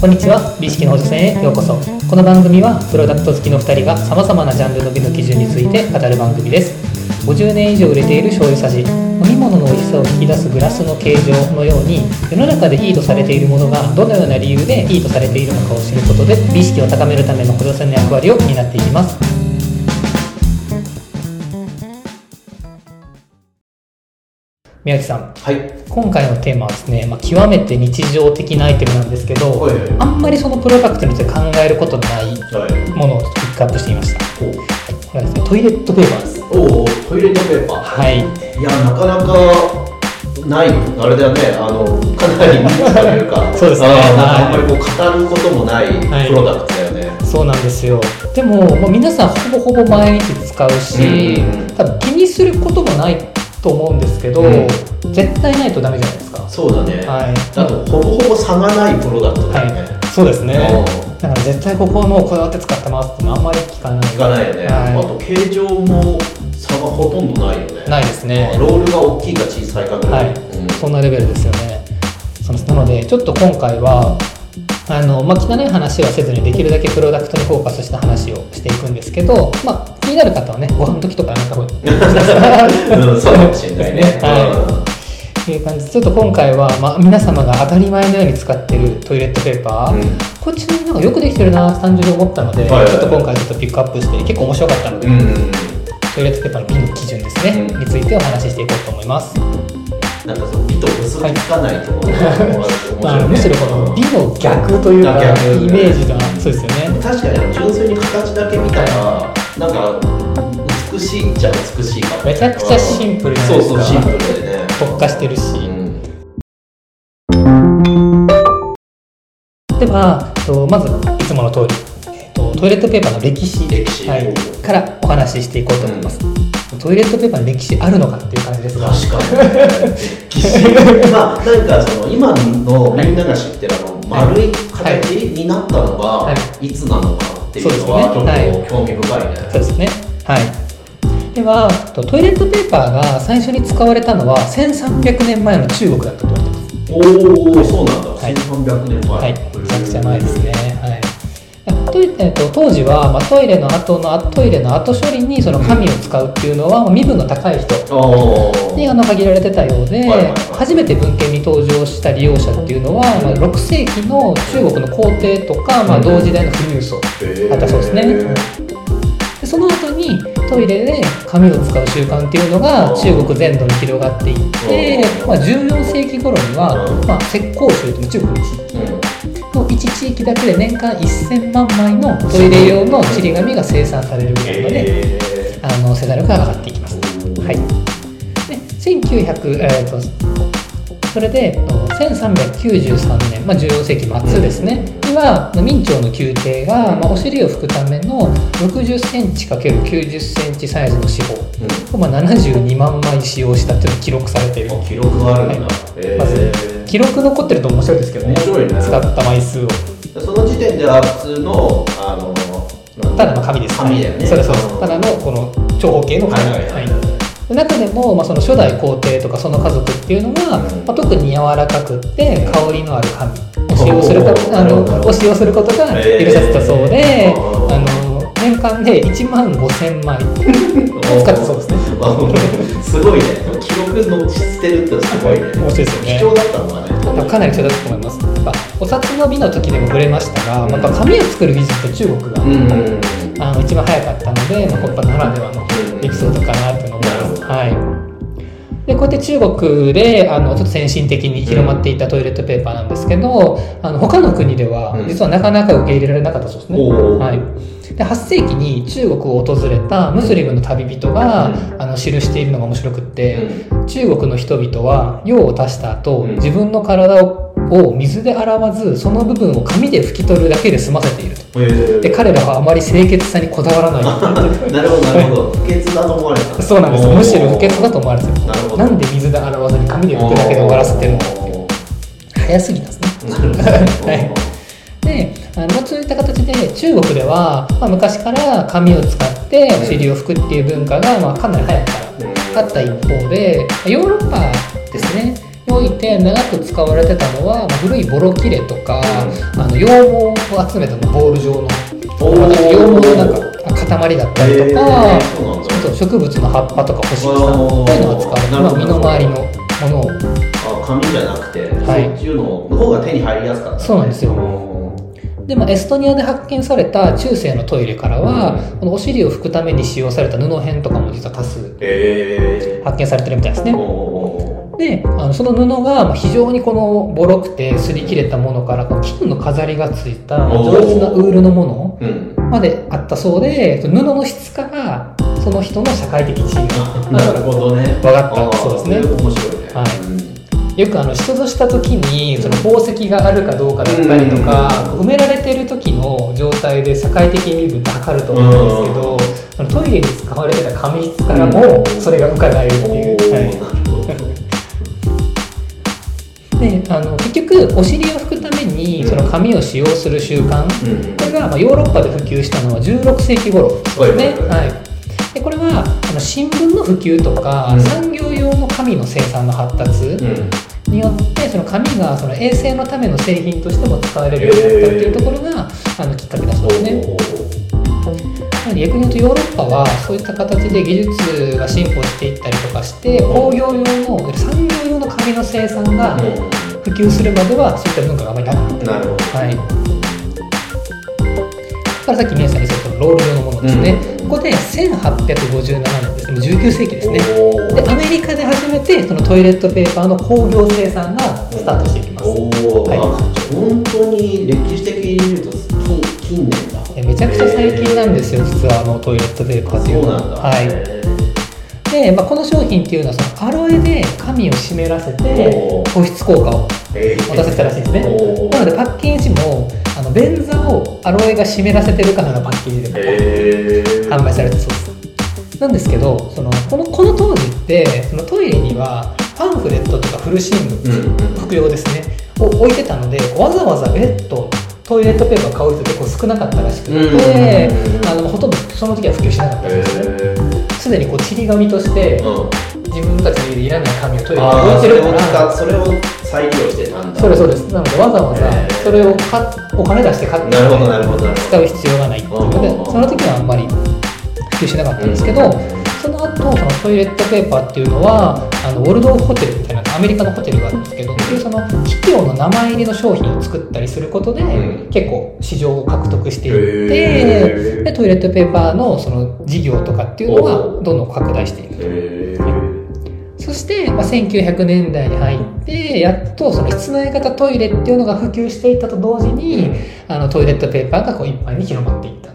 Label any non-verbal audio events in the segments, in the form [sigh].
こんにちは。美意識の補助線へようこそ。この番組はプロダクト好きの2人がさまざまなジャンルの美の基準について語る番組です。50年以上売れている醤油さじ。飲み物の美味しさを引き出すグラスの形状のように世の中でいいとされているものがどのような理由でいいとされているのかを知ることで美意識を高めるための補助線の役割を担っていきます。宮内さん。はい。今回のテーマはですね、まあ、極めて日常的なアイテムなんですけど、はいはい。あんまりそのプロダクトについて考えることのないはい。ものをピックアップしてみました、はい、はです。ねトイレットペーパーです。おお、トイレットペーパー。はい。いや、なかなかない、あれだよね、あの、かなりニというか、[laughs] そうですね。あんかはい。あんまりこう語ることもないはい。プロダクトだよね。そうなんですよ。でも、まあ、皆さんほぼほぼ毎日使うし、うん。多分気にすることもないと思うんですけど、うん。絶対ないとダメじゃないですか。そうだね。はい。あと、ほぼほぼ差がないプロダクトだよね。はい。そうですね。うん。だから絶対ここのこだわって使ってますってのあんまり聞かない。いかないよね。はい。あと、形状も差がほとんどないよね。ないですね。ロールが大きいか小さいかぐら。はい。い、うん。そんなレベルですよね。そうです。なので、ちょっと今回は、あのまあ、汚い話はせずにできるだけプロダクトにフォーカスした話をしていくんですけど、まあ、気になる方はね、ご飯の時とかやった方がいいうん、そうかもしれないね。はという感じ。で、ちょっと今回は、まあ、皆様が当たり前のように使っているトイレットペーパー、うん。こっちなんかよくできてるな単純に思ったので、ちょっと今回ちょっとピックアップして結構面白かったので、うん。うんトイレットペーパーの美の基準ですね、うん。についてお話ししていこうと思います。なんかその美と結びつかないところね。[laughs] むしろこの美の逆というかイメージがそうですよね。確かに純粋に形だけ見たらなんか美しいっちゃ美しいかも。めちゃくちゃシンプルじゃないですか。そうそうシンプルでね。特化してるし、うん。ではえっとまずいつもの通り、えっと、トイレットペーパーの歴史歴史。はい、からお話ししていこうと思います、トイレットペーパーの歴史あるのかっていう感じですが。確かに。[laughs] まあなんかその今のみんなが知ってるあの丸い形になったのはがいつなのかっていうのはちょそうですねっと興味深いね。そうですね。はい。ではとトイレットペーパーが最初に使われたのは1300年前の中国だったと言われてます。おおそうなんだ。はい。1300年前。はい、めちゃくちゃ前ですね。はい。トイレえっと、当時は、まあ、トイレの後のトイレの後処理にその紙を使うっていうのは、うん、身分の高い人にあの限られてたようで、初めて文献に登場した利用者っていうのは、まあ、6世紀の中国の皇帝とか、まあ、同時代の富裕層だったそうですね。でその後にトイレで紙を使う習慣っていうのが中国全土に広がっていって、まあ、14世紀頃には、まあ、石膏臭という中国に1地域だけで年間1000万枚のトイレ用のちり紙が生産されることで、えー、あの世代力が上がっていきます。はい、で1900、えーと、それで1393年、まあ、14世紀末ですね、うん、には明朝の宮廷が、まあ、お尻を拭くための60センチ ×90 センチサイズの四方を、まあ、72万枚使用したというのが記録されている。記録があるんだ、はい、えー、まず記録残ってると面白いですけどね。面白いね。使った枚数を。その時点では普通のあのただの紙です紙だよね。そうそうただのこの長方形の紙、はいはいはい。で中でも、まあ、その初代皇帝とかその家族っていうのが、うん。まあ、特に柔らかくって香りのある紙。を使用するあのを使用することが許されたそうで、へー。あの年間で1万5000枚。を使ってそうですね。あすごいね。記録のしてるってすごいね。面白いですよね。貴重だったのはね。かなり貴重だったと思います。お札の美の時でも触れましたが、うん。やっぱ紙を作る技術って中国が、うん。あの一番早かったので、まあ、コッパならではのエピソードかなっていうのを思います。なるほど。はい。でこうやって中国であのちょっと先進的に広まっていたトイレットペーパーなんですけど、あの他の国ではうん。実はなかなか受け入れられなかったそうですね。はい、で8世紀に中国を訪れたムスリムの旅人が、あの記しているのが面白くって、中国の人々は用を足した後、うん。自分の体をを水で洗わずその部分を紙で拭き取るだけで済ませていると。へー。で彼らはあまり清潔さにこだわらない。なるほどなるほど。不潔だと思われた。そうなんです。むしろ不潔だと思われてる。なんで水で洗わずに紙で拭くだけで終わらせてるのか早すぎたんですね。[laughs] はいであのまあそういった形で中国では、まあ、昔から紙を使ってお尻を拭くっていう文化が、まあ、かなり早くからあった一方でヨーロッパですねヨーおいて長く使われてたのは、まあ、古いボロ切れとか、あの羊毛を集めたのボール状の羊毛のなんか塊だったりとか、へー植物の葉っぱとか干し草おー。こういうのが使われて、まあ、身の回りのものを。あ紙じゃなくて、はい。そっちの方が手に入りやすかった、そうなんですよ。よで、まあ、エストニアで発見された中世のトイレからは、うんこのお尻を拭くために使用された布片とかも実は多数え発見されてるみたいですー、ねおであのその布がまあ非常にこのボロくて擦り切れたものから金の飾りがついた上質なウールのものまであったそうでその布の質からその人の社会的地位が [laughs] なるほどね。わかった。そうですね。面白いね。はい。うんよくあの出土した時にその宝石があるかどうかだったりとか、埋められてる時の状態で社会的身分って測ると思うんですけど、トイレに使われてた紙質からもそれが伺えるっていう。はい [laughs] であの結局お尻を拭くためにその紙を使用する習慣、うんこれがまあヨーロッパで普及したのは16世紀頃ですね。はいはいはいはい。でこれはあの新聞の普及とか、うん産業用の紙の生産の発達、うんによってその紙がその衛生のための製品としても使われるようになったっていうところが、あのきっかけだそうですね。なので逆に言うとヨーロッパはそういった形で技術が進歩していったりとかして工業用の産業用の紙の生産が普及するまではそういった文化があまりなかっうんなるほどた。はい。だからさっき宮さんに言ったロール状のものですね。うんここで1857年ですね。もう19世紀ですね。でアメリカで初めてそのトイレットペーパーの工業生産がスタートしていきます。はいあ本当に歴史的に見ると近近年だえめちゃくちゃ最近なんですよ、実はあのトイレットペーパーっていうのは。そうなんだはい。へで、まあ、この商品っていうのはそのアロエで紙を湿らせて保湿効果をえ持たせたらしいんですね。なのでパッケージもあの便座をアロエが湿らせてるかのようなパッケージで販売されてそうです。なんですけどそのこのこの当時ってそのトイレにはパンフレットとか古新聞、うんうん。服用ですねを置いてたのでわざわざ別途トイレットペーパー買う人結構少なかったらしくて、うんあのほとんどその時は普及しなかったんですね。すでにこうちり紙としてうん。自分たちでいらない紙をトイレに置いてるから使それを再利用してたんだ。そうですそうです。なのでわざわざそれを買っお金出して買って使う必要がない。っていうのでうん。その時はあんまり普及しなかったんですけど、うんその後そのトイレットペーパーっていうのはあのウォルドホテルみたいなアメリカのホテルがあるんですけど、そういうその企業の名前入りの商品を作ったりすることで、うん。結構市場を獲得していっへてー。でトイレットペーパーのその事業とかっていうのはおどんどん拡大していく。どへー。そして、まあ、1900年代に入ってやっとその室内型トイレっていうのが普及していったと同時にあのトイレットペーパーがこう一般に広まっていった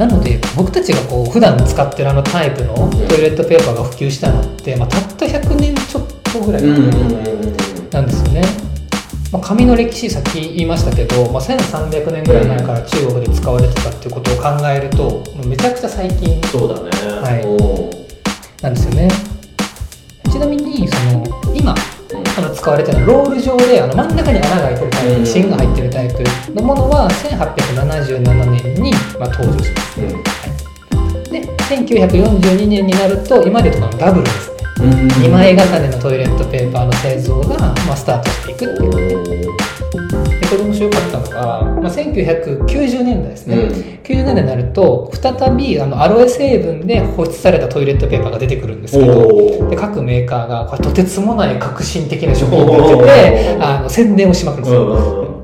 なので僕たちがこう普段使ってるあのタイプのトイレットペーパーが普及したのって、まあ、たった100年ちょっとぐらいな。んですよね、まあ、紙の歴史さっき言いましたけど、まあ、1300年ぐらい前から中国で使われてたっていうことを考えるとめちゃくちゃ最近。そうだね。はい。なんですよね使われてるロール状であの真ん中に穴が開いてるタイうん。プ芯が入ってるタイプのものは1877年に、まあ、登場します。うん。で1942年になると今でとこのダブルですね。うん。2枚重ねのトイレットペーパーの製造が、まあ、スタートしていくっていうでこれ面白かったのが、まあ、1990年代ですね、うん。90年代になると再びあのアロエ成分で保湿されたトイレットペーパーが出てくるんですけどおで各メーカーがこれとてつもない革新的な商品を出ててあの宣伝をしまくるんですよ、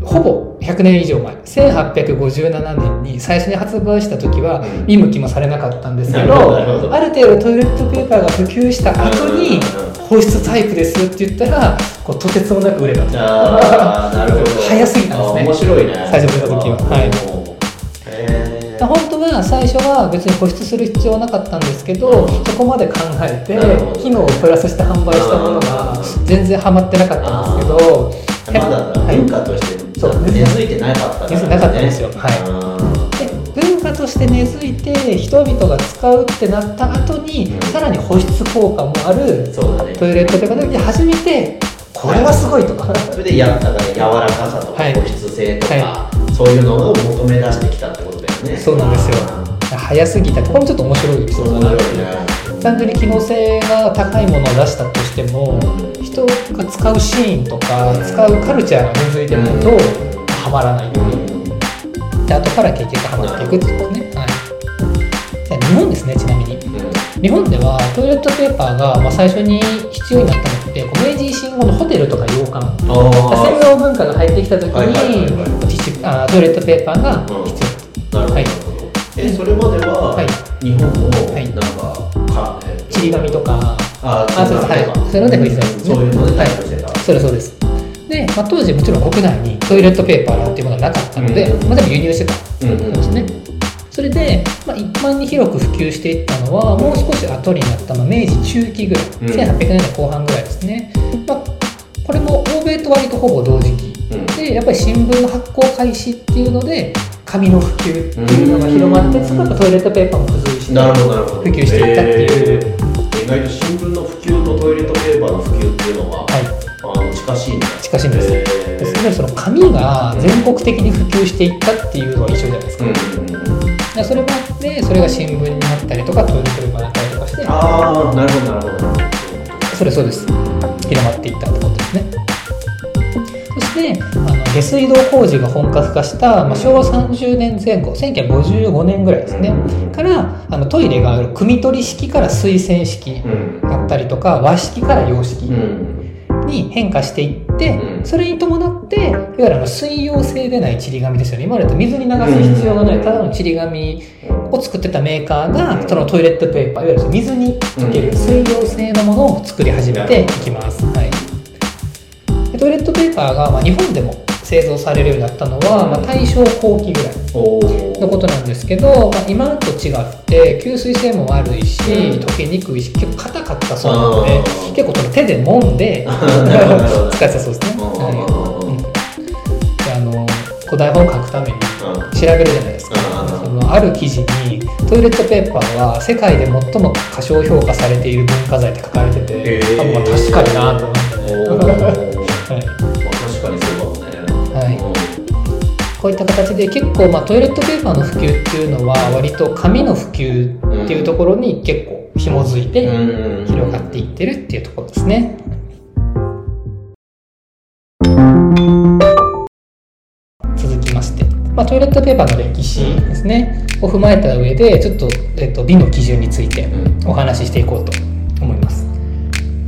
うん。ほぼ100年以上前1857年に最初に発売した時はうん。見向きもされなかったんですけどある程度トイレットペーパーが普及した後にうん保湿タイプですって言ったらこうとてつもなく売れたと。ああなるほど。[laughs] 早すぎたんですね。あ面白いね。最初出た時は。はい。本当は最初は別に保湿する必要はなかったんですけどそこまで考えて機能をプラスして販売したものが全然ハマってなかったんですけどまだはい。文化としてそう根付いてなかったね。根付いてなかったんですよ。はいで文化として根付いて人々が使うってなった後に、うん。さらに保湿効果もあるそうだね。トイレットペーパーが出てきて初めてこれはすごいとか。それでやだから柔らかさとかはい。保湿性とか、はそういうのを求め出してきたってことだよね。そうなんですよ。早すぎた。これもちょっと面白いエピソードだな単純に機能性が高いものを出したとしても人が使うシーンとか使うカルチャーが根付いてないとはまらないで後から結局はまっていくっていうことですね、はい、じゃあ日本ですねちなみに。日本ではトイレットペーパーがまあ最初に必要になったのって明治維新後のホテルとか洋館。洗脳文化が入ってきた時にトイレットペーパーが必要。なるほど、はい。えそれまでは、はい。日本もはい。なんか、かえちり紙とか。ああそうです。はい。そういうので拭いてたんですねそういうので。してた、それそうです。で、まあ、当時もちろん国内にトイレットペーパーなんていうものはなかったので、うん。まあ、でも輸入してたうん。うんんですね。それで、まあ、一般に広く普及していったのはもう少し後になった、まあ、明治中期ぐらい、うん。1800年代後半ぐらいですね、まあ、これも欧米と割とほぼ同時期。うん。でやっぱり新聞の発行開始っていうので紙の普及っていうのが広まって、そこからトイレットペーパーも付随して普及していったっていう。えー意外と新聞の普及とトイレットペーパーの普及っていうのは、はい。あの近しいんだ。近しいんです、えでそれでその紙が全国的に普及していったっていうのは一緒じゃないですか、うんそれもあってそれが新聞になったりとかトイレットペーパーになったりとかしてああなるほどなるほど。それそうです。広まっていったってことですねそしてあの下水道工事が本格化した、まあ、昭和30年前後1955年ぐらいですね。からあのトイレがある汲み取り式から水洗式うん。だったりとか和式から洋式うん。に変化していって、うん。それに伴っていわゆるあの水溶性でないちり紙ですよね。今までだと水に流す必要がないただのちり紙を作ってたメーカーがそのトイレットペーパーいわゆる水に溶ける水溶性のものを作り始めていきます、はい、でトイレットペーパーがまあ日本でも製造されるようになったのは、まあ、大正後期ぐらいのことなんですけど、まあ、今と違って吸水性も悪いしうん。溶けにくいし結構硬かったそうなので結構その手で揉んで [laughs] 使ってたそうですね、うんはい。うん。であの古代本を書くためにうん。調べるじゃないですか。うん。そのある記事にトイレットペーパーは世界で最も過小評価されている文化財って書かれてて、へー。確かになと思おってはい。まあ確かにそうかもねはい。うんこういった形で結構、まあ、トイレットペーパーの普及っていうのは割と紙の普及っていうところに結構紐づいてうん。広がっていってるっていうところですね。続きまして、まあ、トイレットペーパーの歴史ですね。を踏まえた上でちょっと,、えっと美の基準についてお話ししていこうと思います。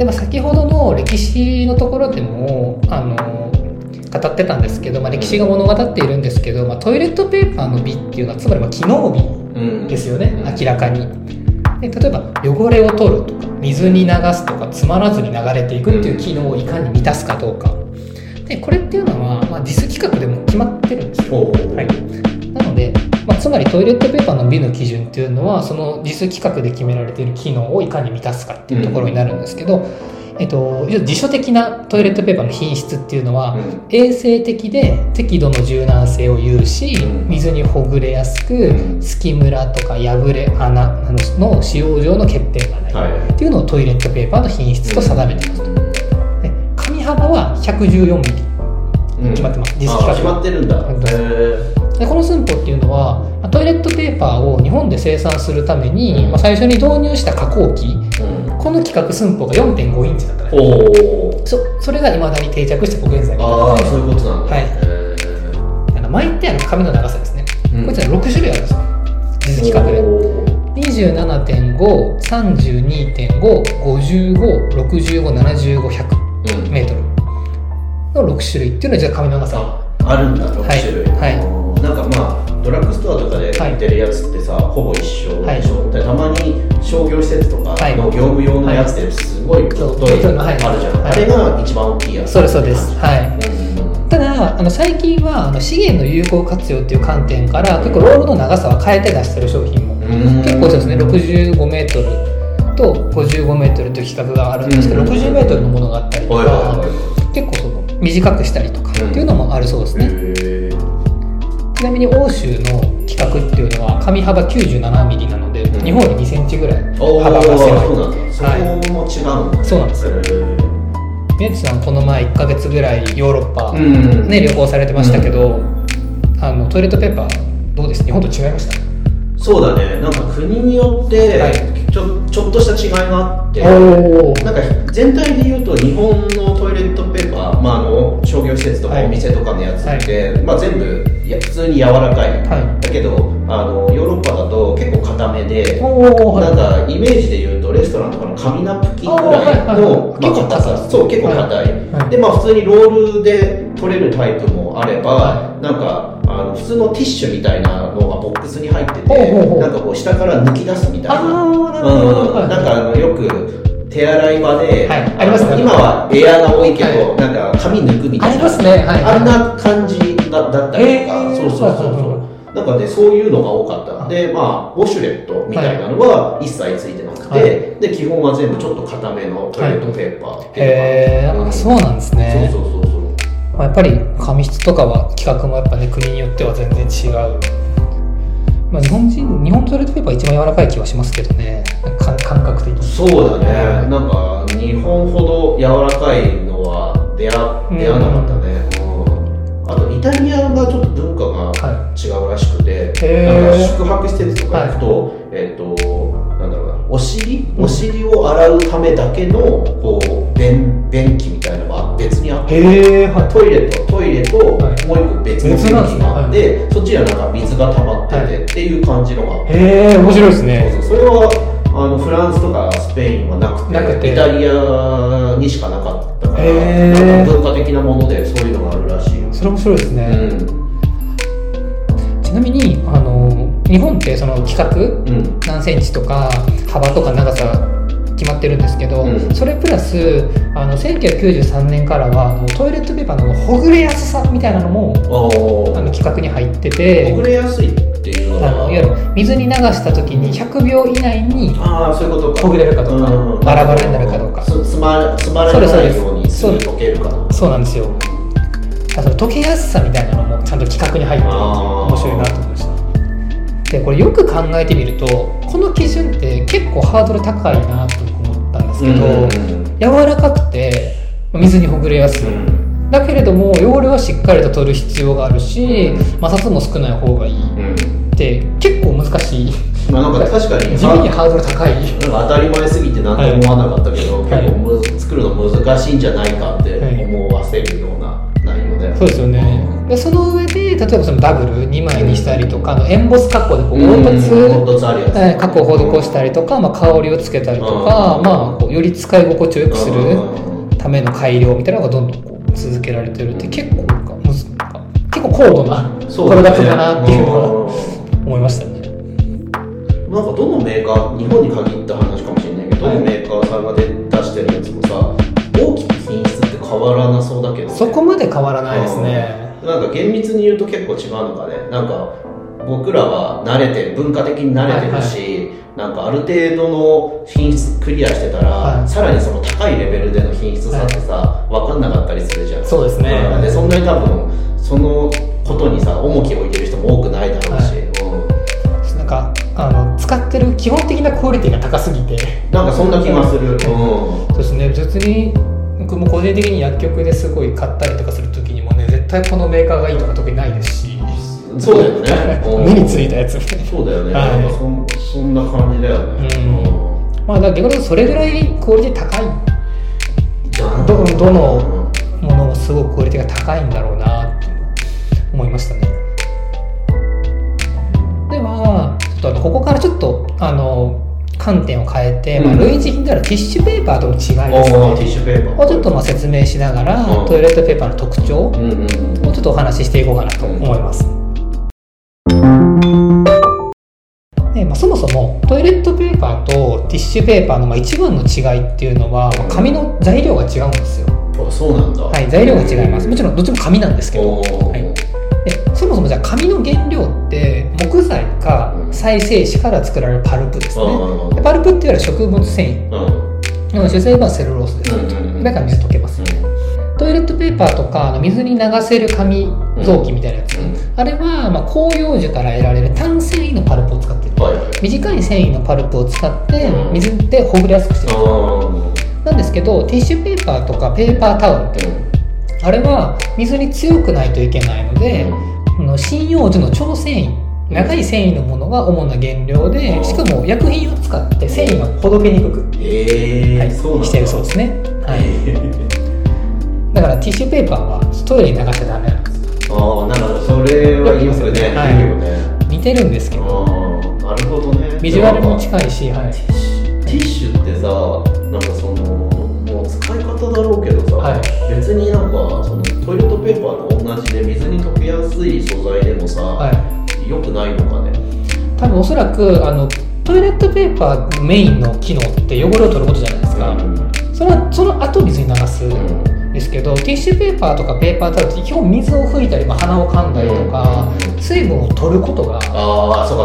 でまあ先ほどの歴史のところでもあの語ってたんですけど、まあ、歴史が物語っているんですけど、まあ、トイレットペーパーの美っていうのはつまりまあ機能美うん。ですよね明らかに。で例えば汚れを取るとか水に流すとか詰まらずに流れていくっていう機能をいかに満たすかどうか。でこれっていうのは、まあ、実規格でも決まってるんですよ、はい、なので、まあ、つまりトイレットペーパーの美の基準っていうのはその実規格で決められている機能をいかに満たすかっていうところになるんですけど、えっと、辞書的なトイレットペーパーの品質っていうのは、うん。衛生的で適度の柔軟性を有しうん。水にほぐれやすくうん。隙ムラとか破れ穴の使用上の欠点がない、はい。っていうのをトイレットペーパーの品質と定めてます。とで紙幅は114ミリ。うん。決まってます。実あ規格決まってるんだ。うんへーでこの寸法っていうのはまあトイレットペーパーを日本で生産するために、うん。まあ、最初に導入した加工機うん。この規格寸法が4.5インチだったねおおそそれが未だに定着してこう現在にああそういうことなんだ。はい。あの巻いてある紙の長さですね、うん。こいつは6種類あるんですよ実規格でおー27.5355565757575うん。メートルの6種類っていうのはじゃあ紙の長さ。あるんだ6はい種類。はい。おーなんかまあドラッグストアとかで売ってるやつってさ、ほぼ一緒でしょ、でたまに商業施設とかはい。の業務用のやつですごい太い、のはいあるじゃん、はい。あれが一番大きいやつ。そうですそうです。はい。うんただあの最近はあの資源の有効活用っていう観点から結構ロールの長さは変えて出してる商品も。うん。結構そうですね65メートルと55メートルという規格があるんですけどうん。60メートルのものがあったりとはいはいかは結構その短くしたりとかっていうのもあるそうですねちなみに欧州の規格っていうのは紙幅97ミリなので、うん。日本より2センチぐらい幅が狭い。そうなんだ。そこはいも違うんだ、そうなんですよ。宮地さんこの前1ヶ月ぐらいヨーロッパ、うん。ね、旅行されてましたけど、あのトイレットペーパーどうです？日本と違いました？そうだね。なんか国によって、はい。ちょちょっとした違いがあってなんか全体で言うと日本のトイレットペーパー、まあ、あの商業施設とかはい。お店とかのやつって、まあ、全部いや普通に柔らかい、はい。だけどあのヨーロッパだと結構硬めで、おーなんかイメージで言うとレストランとかの紙ナプキンぐらいの、まあ、硬さ。そう結構硬い、はい。でまあ普通にロールで取れるタイプもあれば、はなんかあの普通のティッシュみたいなのがボックスに入っててなんかこう下から抜き出すみたいな。うん。なんかあのよく手洗い場で、はい。ありますね。今はエアが多いけど、はなんか紙抜くみたいな。ありますね。はい。あんな感じだだったりへとか、ー。そうそうそうはいはいそうなんかねそういうのが多かったでまあウォシュレットみたいなのは一切ついてなくて、はい。で基本は全部ちょっと硬めのトイレットペーパーっていうへえ感じそうなんですね。そうそうそうそう。まあ、やっぱり紙質とかは規格もやっぱね国によっては全然違う、まあ、日本人日本トイレットペーパー一番柔らかい気はしますけどね。か感覚的に。そうだね、なんか日本ほど柔らかいのは出会うん。出会わなかったあとイタリアがちょっと文化がは違うらしくて、へー。なんか宿泊施設とか行くと、えっ、となんだろうな。お尻？お尻を洗うためだけのこう便便器みたいなのが別にあってはい。トイレとトイレともうはい一個別の便器があって、そっちにはなんか水が溜まってて、はい。っていう感じのがあって。へえ面白いですね。そうそう。それはあのフランスとかスペインはなくてなくて。イタリアにしかなかった文化的なものでそういうのがあるらしいよ、それ面白いですうね、ん。ちなみにあの日本ってその規格うん。何センチとか幅とか長さ決まってるんですけど、うん。それプラスあの1993年からはあのトイレットペーパーのほぐれやすさみたいなのもおあの規格に入ってて。遅れやすいっていうのあのいわゆる水に流した時に100秒以内にああそういうことか。ほぐれるかどうか。ん。バラバラになるかどうか。つつまつまらないようにすぐ溶けるかな。そうなんですよ。あその溶けやすさみたいなのもちゃんと規格に入って面白いなと思いました。でこれよく考えてみるとこの基準って結構ハードル高いなと思ったんですけど、うん。柔らかくて水にほぐれやすい、うん。だけれども汚れはしっかりと取る必要があるし摩擦も少ない方がいい。うんって結構難しい。まあなんか確かに地味にハードル高い。当たり前すぎて何とも思わなかったけど、はい。結構作るの難しいんじゃないかって思わせるような内容で、そうですよね。でその上で例えばそのダブル2枚にしたりとかあのエンボス加工でこううん。凹凸加工を施したりとか、まあ、香りをつけたりとか、うん。まあ、こうより使い心地を良くするうん。ための改良みたいなのがどんどんこう続けられてるって結構結構高度なそうプロダクトだなっていうのはうん思いましたね。なんかどのメーカー日本に限った話かもしれないけど、はい。どのメーカーさんが出出してるやつもさ大きく品質って変わらなそうだけど、ね、そこまで変わらないですね。うん。なんか厳密に言うと結構違うのがねなんか僕らは慣れてる文化的に慣れてるし、なんかある程度の品質クリアしてたら、はい。さらにその高いレベルでの品質さってさ、分かんなかったりするじゃん。そうですね。ん。でそんなに多分そのことにさ重きを置いてる人も多くないだろうし、使ってる基本的なクオリティが高すぎて。なんかそんな気がする、うん。そうですね。別に僕も個人的に薬局ですごい買ったりとかする時にもね絶対このメーカーがいいとか特にないですし。そうだよね。[laughs] うん。目についたやつみたいなそうだよね、はい。そんな感じだよね、うん。まあだから逆にそれぐらいクオリティ高い。うんどどのものもすごくクオリティが高いんだろうなって思いましたねとあのここからちょっとあの観点を変えて、まあ、うん。類似品であるティッシュペーパーとの違いです。おーティッねシュペーパー。をちょっとまあ説明しながら、うん。トイレットペーパーの特徴をちょっとお話ししていこうかなと思います、でまあ、そもそもトイレットペーパーとティッシュペーパーのまあ一番の違いっていうのはまあ紙の材料が違うんですよ。あそうなんだ。はい、材料が違います。もちろんどっちも紙なんですけど、はい。でそもそもじゃあ紙の原料って木材かうん再生紙から作られるパルプですね。うんでパルプっていうのは植物繊維。うん主成分はセルロースです。だから水溶けます。トイレットペーパーとか水に流せる紙臓器みたいなやつ、うんあれはまあ広葉樹から得られる単繊維のパルプを使ってる。短い繊維のパルプを使ってうん水でほぐれやすくしてる。あなんですけどティッシュペーパーとかペーパータオルってあれは水に強くないといけないので、あの針葉樹の超繊維長い繊維のものが主な原料でしかも薬品を使って繊維がほどけにくく、ええはい、してるそうですね、はい、えだからティッシュペーパーはトイレに流しちゃダメなんです。ーああなんかそれは言いますよね、はい。ね。似てるんですけど。なるほどね。ビジュアルも近いし、はい、ティッシュってさなんかそのもう使い方だろうけどさ、はい。別になんかそのないのかね。多分おそらくあのトイレットペーパーのメインの機能って汚れを取ることじゃないですか、それはその後水に流すんですけど、ティッシュペーパーとかペーパータオルって基本水を拭いたり、まあ、鼻を噛んだりとか、うん。水分を取ることが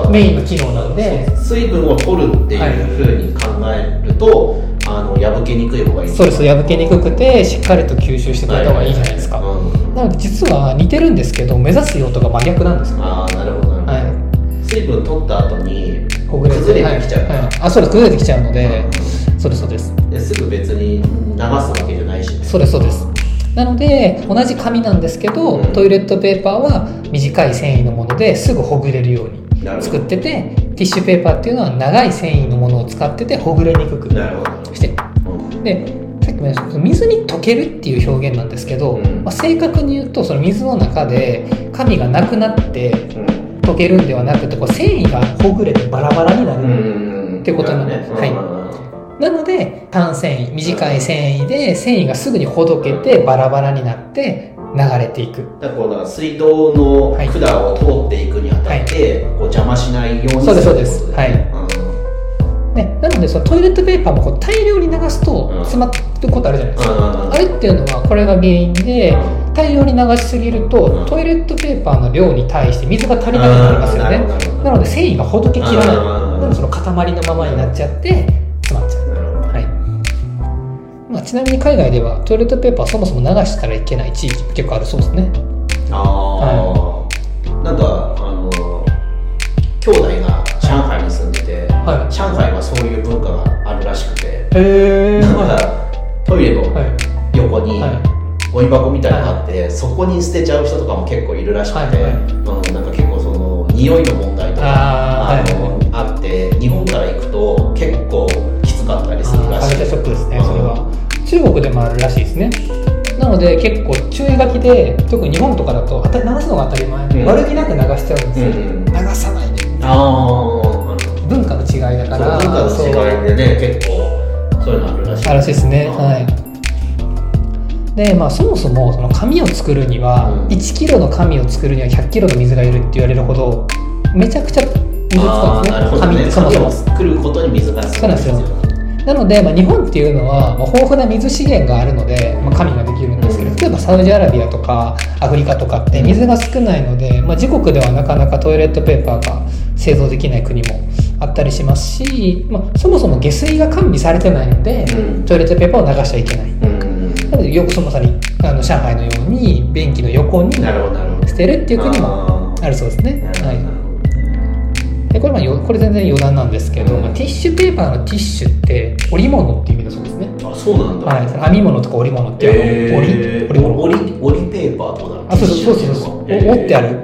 メインの機能なので。水分を取るっていうふうに考えると、あの破けにくい方がいいそうです。破けにくくてしっかりと吸収してくれた方がいいじゃないですか、うん。なので実は似てるんですけど目指す用途が真逆なんですよ。ああなるほど水分取った後に崩れてきちゃうから、はいはい。あそうです。崩れてきちゃうので、うそうですそうです。んですぐ別に流すわけじゃないしね。そうですそうです。なので同じ紙なんですけど、うん。トイレットペーパーは短い繊維のものですぐほぐれるように作っててティッシュペーパーっていうのは長い繊維のものを使っててほぐれにくくしてるうんでさっきも言いましたけど水に溶けるっていう表現なんですけど、うん。まあ、正確に言うとその水の中で紙がなくなってうん溶けるんではなくてこう繊維がほぐれてバラバラになる、うん。ってことなのね。はい。なので単繊維短い繊維で繊維がすぐにほどけてバラバラになって流れていく。だからこう水道のはい管を通っていくにあたって、こう邪魔しないようにそうですそうです。ねね、なのでそのトイレットペーパーもこう大量に流すとうん。詰まることあるじゃないですか、うん。あれっていうのはこれが原因で大量に流しすぎると、うん。トイレットペーパーの量に対して水が足りなくなりますよね。うんなので繊維がほどけきらない。うんなのでその塊のままになっちゃって詰まっちゃう。はい。まあ、ちなみに海外ではトイレットペーパーそもそも流したらいけない地域も結構あるそうですね。ああ、なんかあの兄弟が上海に住んでて、はい。上海はそういう文化があるらしくて、へえなんかトイレのはい。横にはいゴミ箱みたいなのがあって、そこに捨てちゃう人とかも結構いるらしくて、はいなんか結構その匂いの問題とかあーのあって日本から行くと結構きつかったりするらしい。カルチャーショックですねそれは。中国でもあるらしいですね。なので結構注意書きで特に日本とかだと当たり流すのが当たり前、うん。悪気なく流しちゃうんですよ、うん流さないでああ文化の違いだから文化の違いでね結構そういうのあるらしい。あらしいですね。うんはいでまあそもそもその紙を作るには、うん。1キロの紙を作るには100キロの水がいるって言われるほどめちゃくちゃ水使うんですね。紙ってそもそも作ることに水が必要そうなんですよ。なので、まあ、日本っていうのは、まあ、豊富な水資源があるので、まあ、紙ができるんですけど例えばサウジアラビアとかアフリカとかって水が少ないので、まあ、自国ではなかなかトイレットペーパーが製造できない国もあったりしますし、まあ、そもそも下水が完備されてないので、うん。トイレットペーパーを流しちゃいけないよくそもそもあの上海のように便器の横に捨てるっていう国もあるそうですね。はない。でこれまあよこれ全然余談なんですけど、うん。まあティッシュペーパーのティッシュって織物っていう意味だそうですね。あそうなんだ。はい、編み物とか織物っていうの、織えー。織物。折り折りペーパーとなのあ、そうそうそうそうそう、お折ってある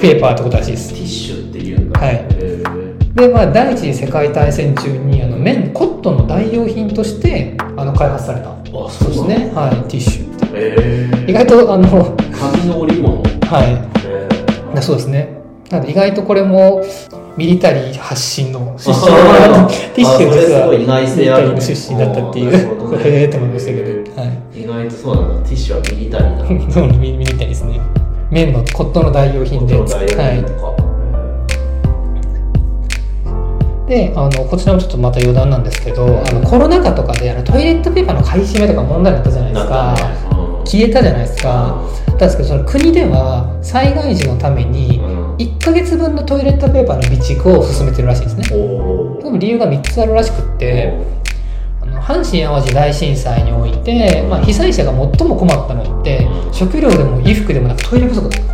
ペーパーってことらしいです。テ。ィッシュっていうんだはいで、まあ、第一次世界大戦中にあの綿コットンの代用品としてあの開発された。あそそううですね。はい、ティッシュって。えー。意外とあの紙の織物。はい、えー。だそうですね。なので意外とこれもミリタリー発信の出身。[laughs] ティッシュ実はミリタリーの出身だったっていう、ねへえと思いましたけど、[laughs] はい。意外とそうなんだ。ティッシュはミリタリーだ。[laughs] そうミミリタリーですね。綿のコットンの代用品で、はか。い。で、あのこちらもちょっとまた余談なんですけど、あのコロナ禍とかであのトイレットペーパーの買い占めとか問題になったじゃないですか。ね。うん。消えたじゃないですか。なん。ですけどその国では災害時のためにうん。1ヶ月分のトイレットペーパーの備蓄を進めてるらしいですね。お多分理由が3つあるらしくって、あの阪神・淡路大震災において、まあ、被災者が最も困ったのって、うん。食料でも衣服でもなくトイレ不足だった。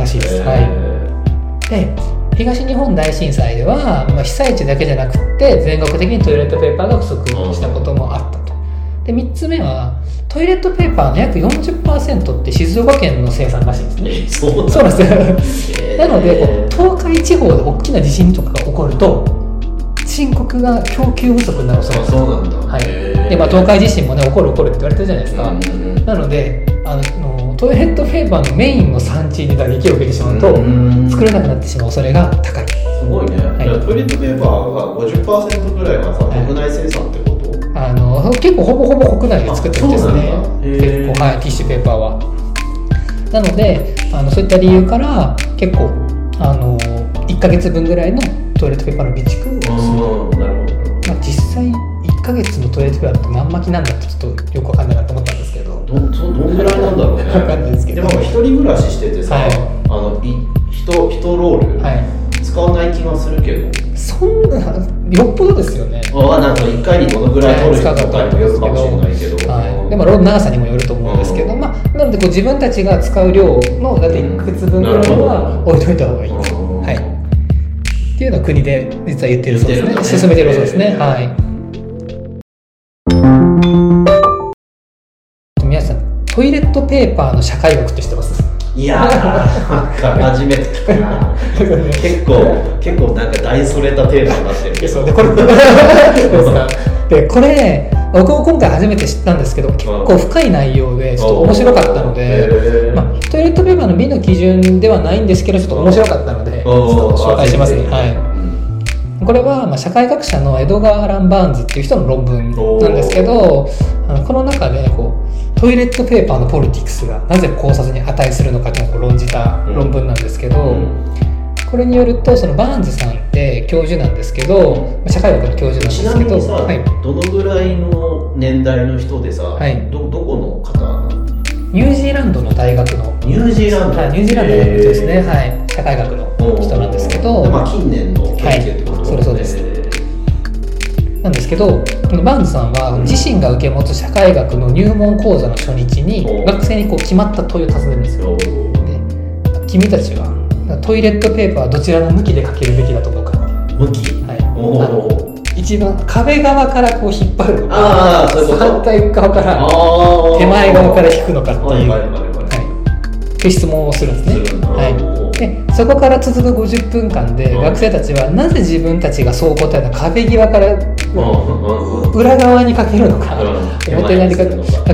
らしいです。はい。で東日本大震災では、まあ、被災地だけじゃなくって全国的にトイレットペーパーが不足したこともあったと。で3つ目はトイレットペーパーの約40%って静岡県の生産らしいんですね。えそうなんですよ。えー。なのでこう東海地方で大きな地震とかが起こると深刻な供給不足になるそうなんだ。はい。でまあ、東海地震もね起こる起こるって言われてるじゃないですか、なのであのトイレットペーパーのメインの産地に打撃を受けてしまうと、うん作れなくなってしまう恐れが高い。すごいね、い。じゃあトイレットペーパーが50%ぐらいはい。国内生産ってこと？あの結構ほぼほぼ国内で作ってるんですね。結構はいティッシュペーパーは。なのであのそういった理由から結構あの1ヶ月分ぐらいのトイレットペーパーの備蓄をする。まあ、実際1ヶ月のトイレットペーパーって何巻きなんだってちょっとよくわかんないなと思ったんですけどどどどんぐらいなんだろうね。わかんないですけど。でも一人暮らししててさ、はい。あのい一一ロール、はい。使わない気がするけど。そんなよっぽどですよね。あなんか一回にどのぐらい取る人とかにもよるかもしれないけど、はい、でもロード長さにもよると思うんですけど、うん。まあ、なのでこう自分たちが使う量のだって1ヶ月分ぐらいは置いといた方がいい、うん。はい、っていうのは国で実は言ってるそうですね。ね進めてるそうですね、はいトイレットペーパーの社会学って知ってます？いやー [laughs] 初めて聞くな結構結構なんか大それたテーマになってるけど。でこれ [laughs] でこれ僕も今回初めて知ったんですけど結構深い内容でちょっと面白かったので、まあ、トイレットペーパーの美の基準ではないんですけどちょっと面白かったのでちょっと紹介しますね、はい、これはまあ社会学者のエドガー・アラン・バーンズっていう人の論文なんですけどこの中でこうトイレットペーパーのポリティクスがなぜ考察に値するのかっていうのを論じた論文なんですけど、これによるとそのバーンズさんって教授なんですけどまあ社会学の教授ちなですけどなんみにさ、はい、どのぐらいの年代の人でさ、はい。どどこの方なの？ニュージーランドの大学のニュージーランド、はい、ニュージーランドの人ですね、はい、社会学の人なんですけど、でまあ、近年の研究ってこと、はいそれそうです。へなんですけどこのバーンズさんは自身が受け持つ社会学の入門講座の初日にお。学生にこう決まった問いを尋ねるんですよ。ーで君たちはトイレットペーパーはどちらの向きでかけるべきだと思うか。向き。はい、一番壁側からこう引っ張るのか。ああそういうこと？反対側から手前側から引くのかっていう、はいっ質問をするんですね。はい、でそこから続く50分間でうん。学生たちはなぜ自分たちがそう答えた壁際から裏側にかけるのか、うん表側にか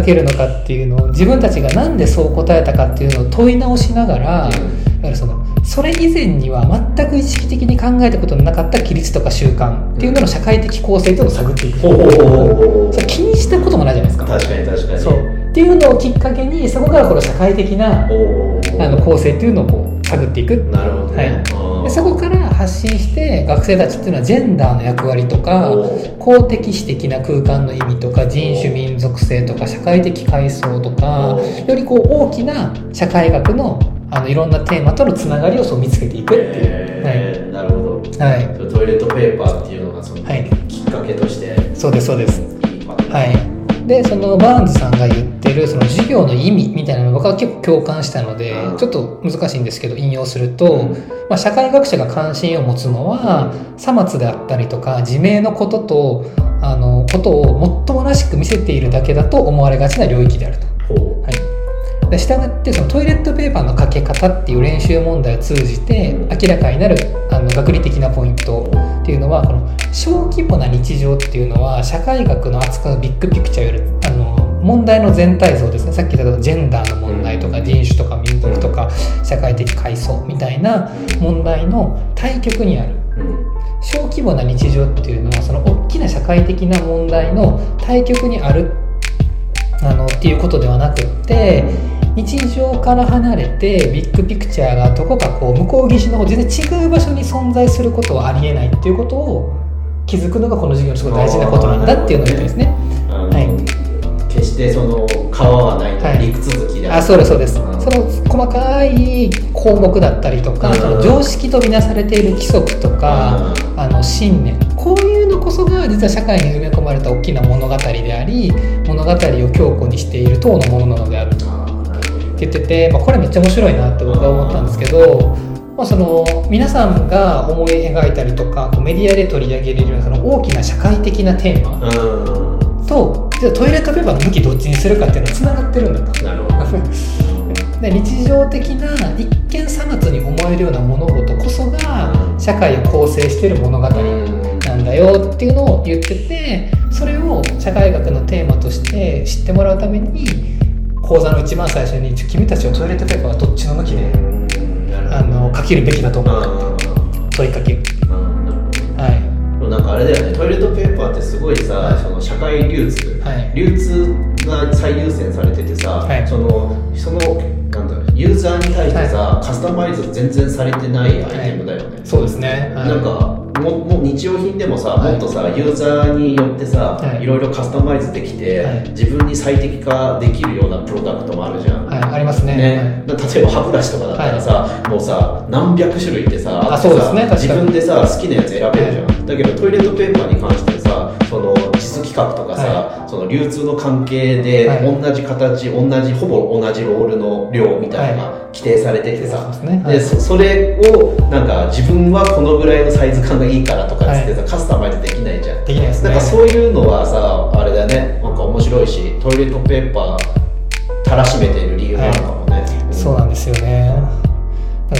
けるのかっていうのを自分たちがなんでそう答えたかっていうのを問い直しながら、うん。やはりそのそれ以前には全く意識的に考えたことのなかった規律とか習慣っていうのの社会的構成というのを探っていく、それ気にしたこともないじゃないですか。確かに確かに。そう。っていうのをきっかけにそこからこの社会的なあの構成っていうのをこう探っていく。なるほどね、はい。うん。でそこから発信して学生たちっていうのはジェンダーの役割とかお。公的私的な空間の意味とか人種民族性とか社会的階層とかお。よりこう大きな社会学のあのいろんなテーマとのつながりをそう見つけていくっていう、えー。なるほど。はい、はい、トイレットペーパーっていうのがその、はい。きっかけとしてそうですそうです。はいでそのバーンズさんが言ってるその授業の意味みたいなの僕は結構共感したのでうん。ちょっと難しいんですけど引用すると、うん。まあ、社会学者が関心を持つのはさ末であったりとか自明のこととあのことをもっともらしく見せているだけだと思われがちな領域であると。ほはい、で従ってそのトイレットペーパーのかけ方っていう練習問題を通じてうん。明らかになるあの学理的なポイントっていうのはこの小規模な日常っていうのは社会学の扱うビッグピクチャーよりあの問題の全体像ですね。さっき言ったジェンダーの問題とかうん。人種とか民族とか社会的階層みたいな問題の対極にある。小規模な日常っていうのはその大きな社会的な問題の対極にあるあのっていうことではなくって日常から離れてビッグピクチャーがどこかこう向こう岸の方全然違う場所に存在することはありえないっていうことを気づくのがこの授業のすごい大事なことなんだっていうのを言ってですね。はい。決してその川はないとはい。陸続きであそうですそう。です、んその細かい項目だったりとか、うん。その常識とみなされている規則とか、あの信念。こういうのこそが実は社会に埋め込まれた大きな物語であり物語を強固にしている党のものなのであるとあーなるほど言ってて、まあ、これめっちゃ面白いなって僕は思ったんですけど、まあ、その皆さんが思い描いたりとかメディアで取り上げれるようなその大きな社会的なテーマうん。とじゃあトイレットペーパーの向きどっちにするかっていうのはつながってるんだと。なるほど。[laughs] で日常的な一見さまつに思えるような物事こそが社会を構成している物語なんだよっていうのを言っててそれを社会学のテーマとして知ってもらうために講座の一番最初に君たちはトイレットペーパーはどっちの向きであのかけるべきだと思う。か問いかける。はい。なんかあれだよね。トイレットペーパーってすごいさ、はい、その社会流通、はい、流通が最優先されててさ、はい、そのそのなんだろうユーザーに対してさ、カスタマイズ全然されてないアイテムだよね、そうですね、なんかももう日用品でもさ、もっとさユーザーによってさ、い、ろいろカスタマイズできて、自分に最適化できるようなプロダクトもあるじゃん、はい、ありますね。ね、例えば歯ブラシとかだったらさ、もうさ何百種類ってさあそうですね。自分でさ好きなやつ選べるじゃん、だけどトイレットペーパーに関してさその実企画とかさ、はい、その流通の関係で同じ形、はい、同じほぼ同じロールの量みたいな規定されててさ、はい、で、ね、それをなんか自分はこのぐらいのサイズ感がいいからとかっつってさ、カスタマイズできないじゃん。できないです、ね、なんかそういうのはさあれだね。なんか面白いしトイレットペーパーたらしめている理由なのかもね、うん、そうなんですよね。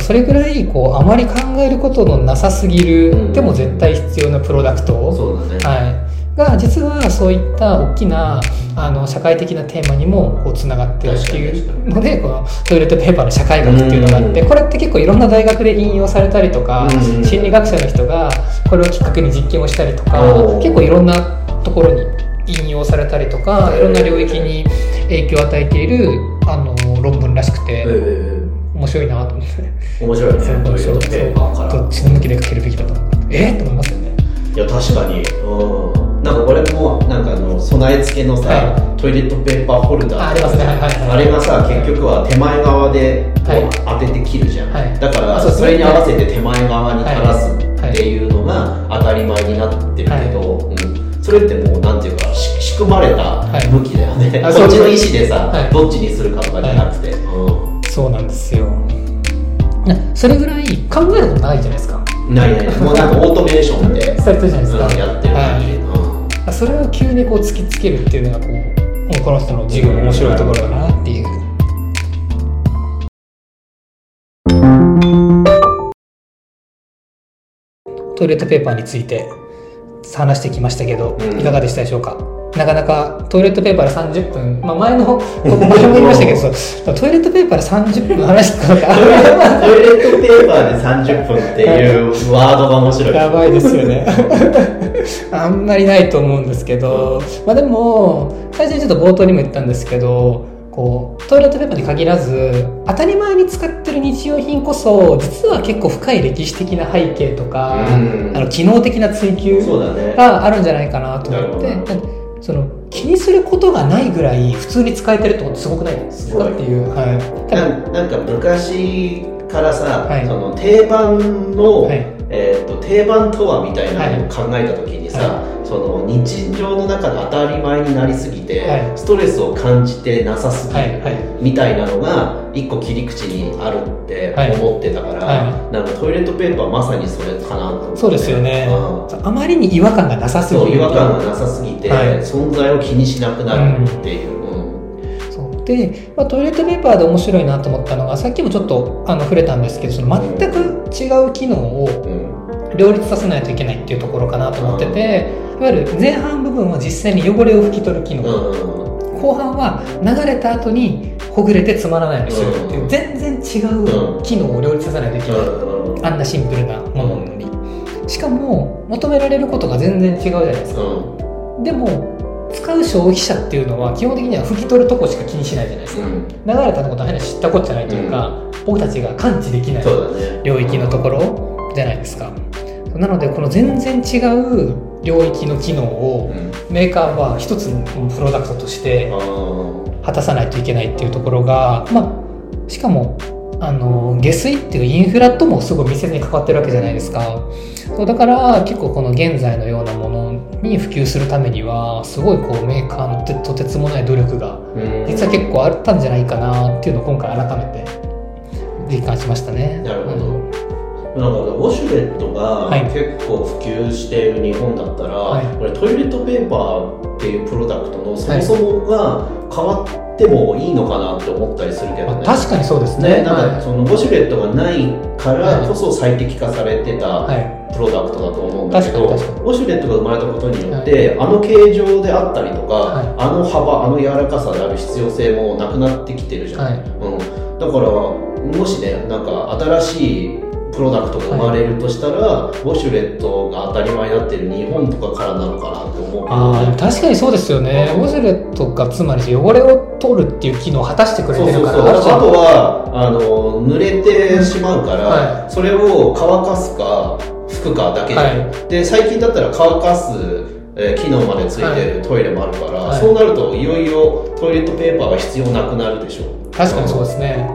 それぐらいこうあまり考えることのなさすぎる、うん、でも絶対必要なプロダクト、そうだね。はい、が実はそういった大きなあの社会的なテーマにもこうつながってるっていうのでこのトイレットペーパーの社会学っていうのがあって、これって結構いろんな大学で引用されたりとか、心理学者の人がこれをきっかけに実験をしたりとか、結構いろんなところに引用されたりとか、いろんな領域に影響を与えているあの論文らしくて。面白いなと思って。面白いね。面白いどっちの向きでかけるべきだとえっと思いますよねいや確かにうんなんかこれもなんかあの備え付けのさ、はい、トイレットペーパーホルダーありますね、はいはい、あれがさ結局は手前側でこう当てて切るじゃん、はい、だからそれに合わせて手前側に垂らすっていうのが当たり前になってるけど、うん、それってもうなんていうか仕組まれた向きだよね、こっちの意思でさ、どっちにするかとかじゃなくて、うん。そうなんですよ。それぐらい考えることないじゃないですか。ないない。もうなんかオートメーションでされてるじゃないですか、うん、やってる感じ、はい、それを急にこう突きつけるっていうのがこうこの人の授業の面白いところだなっていう。トイレットペーパーについて話してきましたけど、いかがでしたでしょうか？なかなかトイレットペーパーで30分、まあ、前の前も言いましたけど [laughs] トイレットペーパーで30分話すかトイレットペーパーで30分っていうワードが面白い。やばいですよね。[laughs] あんまりないと思うんですけど、まあ、でも最初にちょっと冒頭にも言ったんですけどこうトイレットペーパーに限らず当たり前に使ってる日用品こそ実は結構深い歴史的な背景とか、あの機能的な追求があるんじゃないかなと思って。その気にすることがないぐらい普通に使えてるってことすごくないですか？っていう、はい、ななんか昔からさ、はい、その定番の、はい、えーと、定番とはみたいなのを考えた時にさ、はい、その日常の中で当たり前になりすぎて、ストレスを感じてなさすぎる、みたいなのが一個切り口にあるって思ってたから、なんかトイレットペーパーまさにそれかなと思って。そうですよね、うん、あまりに違和感がなさすぎる違和感がなさすぎて、存在を気にしなくなるっていう、で、まあ、トイレットペーパーで面白いなと思ったのがさっきもちょっとあの触れたんですけどその全く違う機能を両立させないといけないっていうところかなと思ってていわゆる前半部分は実際に汚れを拭き取る機能。後半は流れた後にほぐれてつまらないようにするっていう全然違う機能を両立させないといけない。あんなシンプルなものなのに。しかも求められることが全然違うじゃないですか。でも使う消費者っていうのは基本的には拭き取るとこしか気にしないじゃないですか、うん、流れたことは変知ったことじゃないというか、うん、僕たちが感知できない領域のところじゃないですか、なのでこの全然違う領域の機能をメーカーは一つのプロダクトとして果たさないといけないっていうところが、まあ、しかもあの下水っていうインフラともすごい密接に関わってるわけじゃないですか。そうだから結構この現在のようなものに普及するためにはすごいこうメーカーのとてつもない努力が実は結構あったんじゃないかなっていうのを今回改めて実感しましたね。なるほど、なんかウォシュレットが結構普及している日本だったら、はい、これトイレットペーパーっていうプロダクトのそもそもが変わってもいいのかなって思ったりするけどね、確かにそうですね。ねなんかそのウォシュレットがないからこそ最適化されてたプロダクトだと思うんだけど、ウォシュレットが生まれたことによって、あの形状であったりとか、あの幅あの柔らかさである必要性もなくなってきてるじゃない、うん、だからもしねなんか新しいプロダクトが生まれるとしたら、はい、ウォシュレットが当たり前になってる日本とかからなのかなって思う。あ確かにそうですよね、ウォシュレットがつまり汚れを取るっていう機能を果たしてくれてるから。あとはあの濡れてしまうから、はい、それを乾かすか拭くかだけで、はい、で最近だったら乾かすえー、機能までついてるトイレもあるから、はい、そうなるといよいよトイレットペーパーが必要なくなるでしょう。確かにそうですね。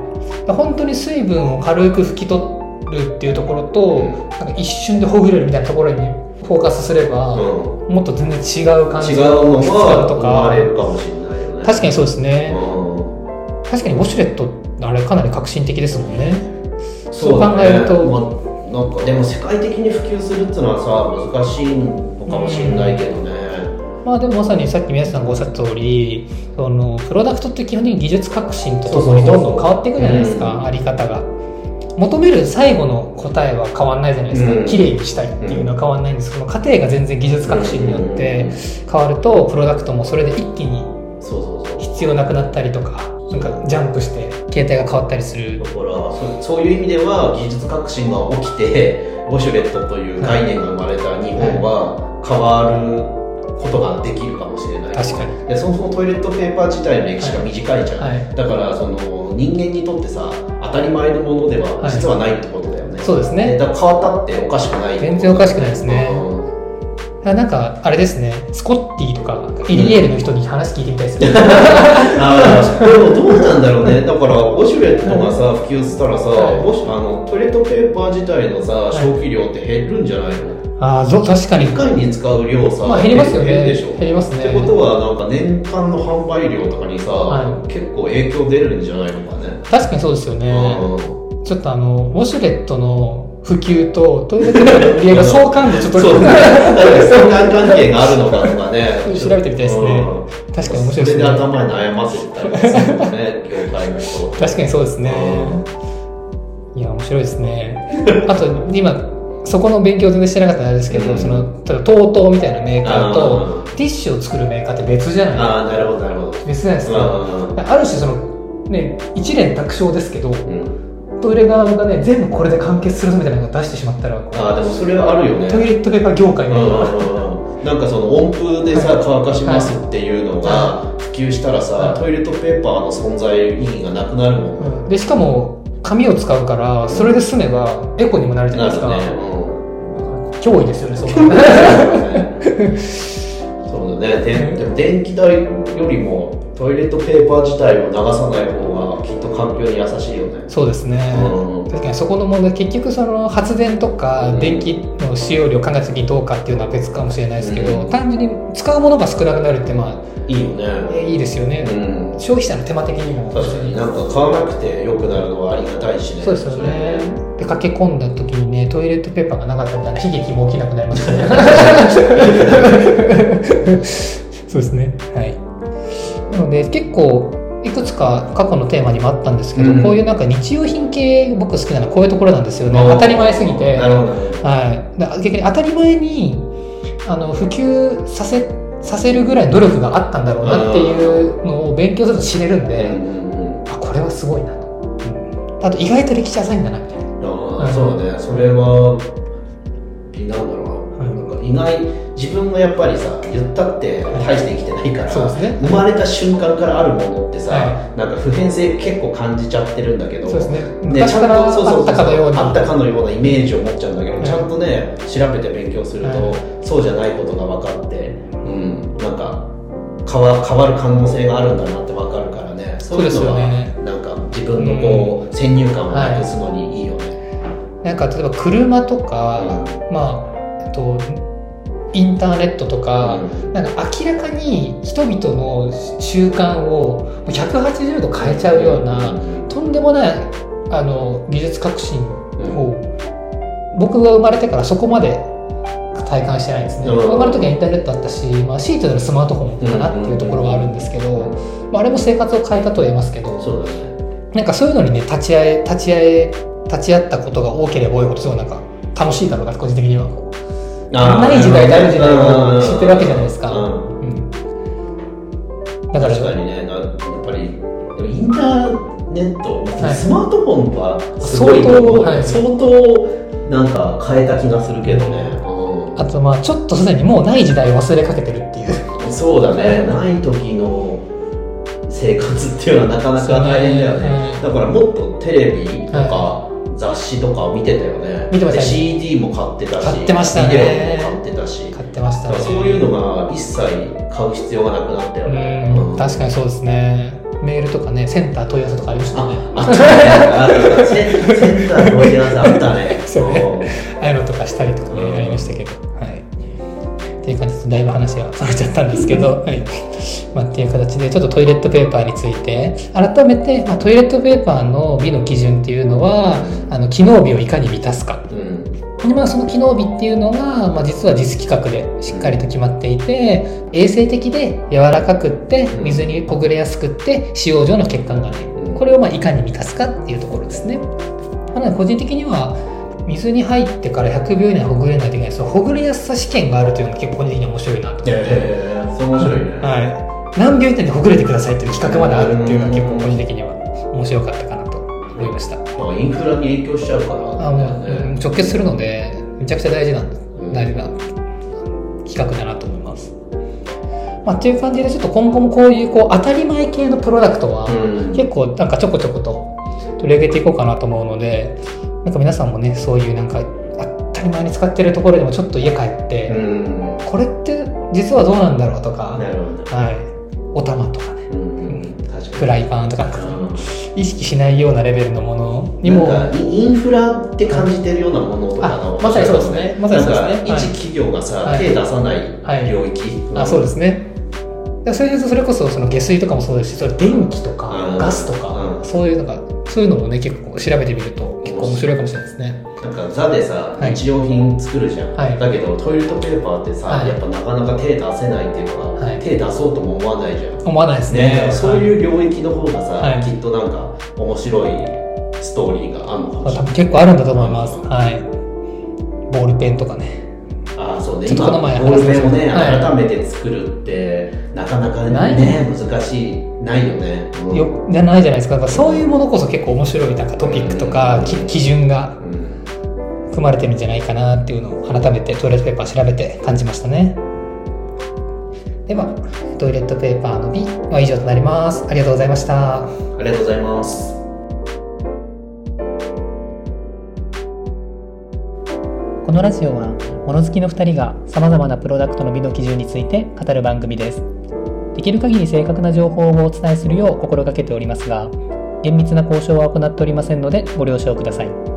本当に水分を軽く拭き取るっていうところと、うん、なんか一瞬でほぐれるみたいなところにフォーカスすれば、うん、もっと全然違う感じが生まれるかもしれないよね。確かにそうですね、うん、確かにウォシュレットあれかなり革新的ですもんね。そう考えると、まあ、なんかでも世界的に普及するっていうのはさ難しいのかもしれないけどね、まあでもまさにさっき宮下さんがおっしゃった通りそのプロダクトって基本的に技術革新とともにどんどん変わっていくじゃないですか、あり方が。求める最後の答えは変わんないじゃないですか、うん、綺麗にしたいっていうのは変わんないんです。けど、過程が全然技術革新によって変わるとプロダクトもそれで一気に必要なくなったりとかなんかジャンプして携帯が変わったりする。だからそういう意味では技術革新が起きてウォシュレットという概念が生まれた日本は変わることができるかもしれない確かに。でそもそもトイレットペーパー自体の歴史が短いじゃん、はい。はい、だからその人間にとってさ当たり前のものでは実はないってことだよね、はい、そうですね。だから変わったっておかしくない。全然おかしくないですね、うん。なんかあれですね。スコッティとかエリエールの人に話聞いてみたいですね、[laughs] うん、あでもどうなんだろうね。だからウォシュレットがさ普及したらさ、はい、あのトイレットペーパー自体のさ消費量って減るんじゃないの、ああ確かに。1回に使う量さ、まあ、減りますよね。減るでしょ。減りますね。ってことはなんか年間の販売量とかにさ、はい、結構影響出るんじゃないのかね。確かにそうですよね、うん、ちょっとあのウォシュレットの普及とトイレットの売り上げが相関でちょっとそう相関関係があるのかとかね調べてみたいですね、うん、確かに面白いですね。それで頭に悩ませたりするね [laughs] 業界の人。確かにそうですね、うん、いや面白いですね。あと今そこの勉強全然してなかったんですけど、うん、その TOTO みたいなメーカーとティッシュを作るメーカーって別じゃないああなるほどなるほど。別じゃないですか。ある種そのね一連卓上ですけど、うん、トイレ側がね全部これで完結するみたいなのを出してしまったらああでもそれはあるよね。トイレットペーパー業界のなんかその温風でさ乾かしますっていうのが普及したらさ、はい、トイレットペーパーの存在意義がなくなるもん、うん、でしかも紙を使うからそれで済めばエコにもなるじゃないですか、ね脅威ですよねそう。[laughs] そうだね。電気代よりもトイレットペーパー自体を流さない方がきっと環境に優しいよね。そうですね、うん、確かにそこの問題結局その発電とか電気の使用量考えた時どうかっていうのは別かもしれないですけど、うん、単純に使うものが少なくなるってまあいいよね。いいですよね、うん、消費者の手間的にも確かになんか買わなくてよくなるのはありがたいしね。そうですよね。で駆け込んだ時にねトイレットペーパーがなかったみたいな悲劇も起きなくなりましたね。[laughs] そうですね。はい。なので結構いくつか過去のテーマにもあったんですけど、うん、こういうなんか日用品系僕好きなのはこういうところなんですよね。当たり前すぎて、はい、逆に当たり前にあの普及させさせるぐらい努力があったんだろうなっていうのを勉強すると知れるんで、あこれはすごいなと、うん、あと意外と歴史浅いんだなみたいなあ、うん、そうねそれはなんだろうな,、なんか意外自分がやっぱりさ言ったって大して生きてないから、そうですね、生まれた瞬間からあるものってさ、はい、なんか普遍性結構感じちゃってるんだけどそうですね。ねちゃんとそうそうあったかのようあったかのようなイメージを持っちゃうんだけど、ちゃんとね調べて勉強すると、そうじゃないことが分かってうんなんか変わ変わる可能性があるんだなって分かるからね。そういうのは、ね、なんか自分のこう、うん、先入観をなくすのにいいよね、はい、なんか例えば車とか、うん、まあえっとインターネットとか、うん、なんか明らかに人々の習慣を180度変えちゃうような、とんでもないあの技術革新を僕が生まれてからそこまで体感してないんですね、生まれる時はインターネットあったし、まあ、シートでのスマートフォンかなっていうところはあるんですけど、まあ、あれも生活を変えたと言えますけどそね、なんかそういうのにね立ち会え立ち会え立ち会ったことが多ければ多いほどすごいなんか楽しいだろうな個人的にはない時代とある時代を知ってるわけじゃないですか、うん、だから確かにねやっぱりインターネット、はい、スマートフォンは相当、はい、相当なんか変えた気がするけどね、うん、あとまあちょっとすでにもうない時代を忘れかけてるっていう。そうだね。ない時の生活っていうのはなかなか大変だよね、ね、だからもっとテレビとか、はい雑誌とかを見てたよね。見てました CD も買ってたし買ってましたね。ビデオも買ってたし。買ってました、ね、そういうのが一切買う必要がなくなったよね、うん、確かにそうですね。メールとかねセンター問い合わせとかありましたね。あったねセンター問い合わせあったね。[laughs] そうね。ああいうのとかしたりとかね、ありましたけど。はい。っていう感じでだいぶ話はされちゃったんですけど、はいまあ、っていう形でちょっとトイレットペーパーについて改めて、まあ、トイレットペーパーの美の基準っていうのはあの機能美をいかに満たすか、うん、まあ、その機能美っていうのが、まあ、実は実規格でしっかりと決まっていて衛生的で柔らかくって水にほぐれやすくって使用上の欠陥がない。これをまあいかに満たすかっていうところですね。なので個人的には水に入ってから100秒以内ほぐれないといけないそのほぐれやすさ試験があるというのが結構個人的に面白いなと思って、えー、面白いね、はい、何秒以内でほぐれてくださいという企画まであるっていうのは結構個人的には面白かったかなと思いました、まあ、インフラに影響しちゃうから、あもう、直結するのでめちゃくちゃ大事な、大事な企画だなと思います。まあ、っていう感じでちょっと今後もこういうこう当たり前系のプロダクトは結構なんかちょこちょこと取り上げていこうかなと思うのでなんか皆さんもねそういうなんか当たり前に使ってるところでもちょっと家帰って、これって実はどうなんだろうとか、はい、お玉とかね、フライパンとか意識しないようなレベルのものにも。インフラって感じてるようなものとかのまさにそうですね。まさにそうですね。一企業がさ、はい、手出さない領域、はい、あそうですね。それそれこそその下水とかもそうですしそれ電気とかガスとか、そういうのがそういうのもね結構調べてみると結構面白いかもしれないですねなんかザでさ、はい、日用品作るじゃん、はい、だけどトイレットペーパーってさ、はい、やっぱなかなか手出せないっていうか、はい、手出そうとも思わないじゃん。思わないですね、ね、そういう領域の方がさ、きっとなんか面白いストーリーがあるのかもしれない。結構あるんだと思います、はい。ボールペンとかね。あそうね。今ボールペンをね、改めて作るってなかなかね難しいないよね、うん、よじゃないじゃないですか。そういうものこそ結構面白いなんかトピックとか、基準が組まれてるんじゃないかなっていうのを改めてトイレットペーパー調べて感じましたね。ではトイレットペーパーの B は以上となります。ありがとうございました。ありがとうございます。このラジオは物好きの2人がさまざまなプロダクトの美の基準について語る番組です。できる限り正確な情報をお伝えするよう心がけておりますが厳密な交渉は行っておりませんのでご了承ください